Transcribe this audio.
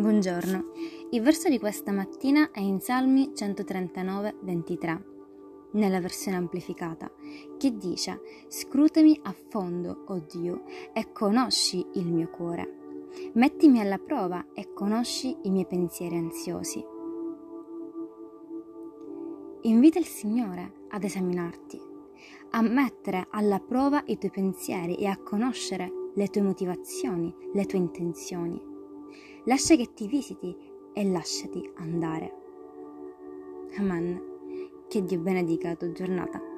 Buongiorno, il verso di questa mattina è in Salmi 139, 23, nella versione amplificata, che dice Scrutami a fondo, o oh Dio, e conosci il mio cuore. Mettimi alla prova e conosci i miei pensieri ansiosi. Invita il Signore ad esaminarti, a mettere alla prova i tuoi pensieri e a conoscere le tue motivazioni, le tue intenzioni. Lascia che ti visiti e lasciati andare. Amen. Che Dio benedica la tua giornata.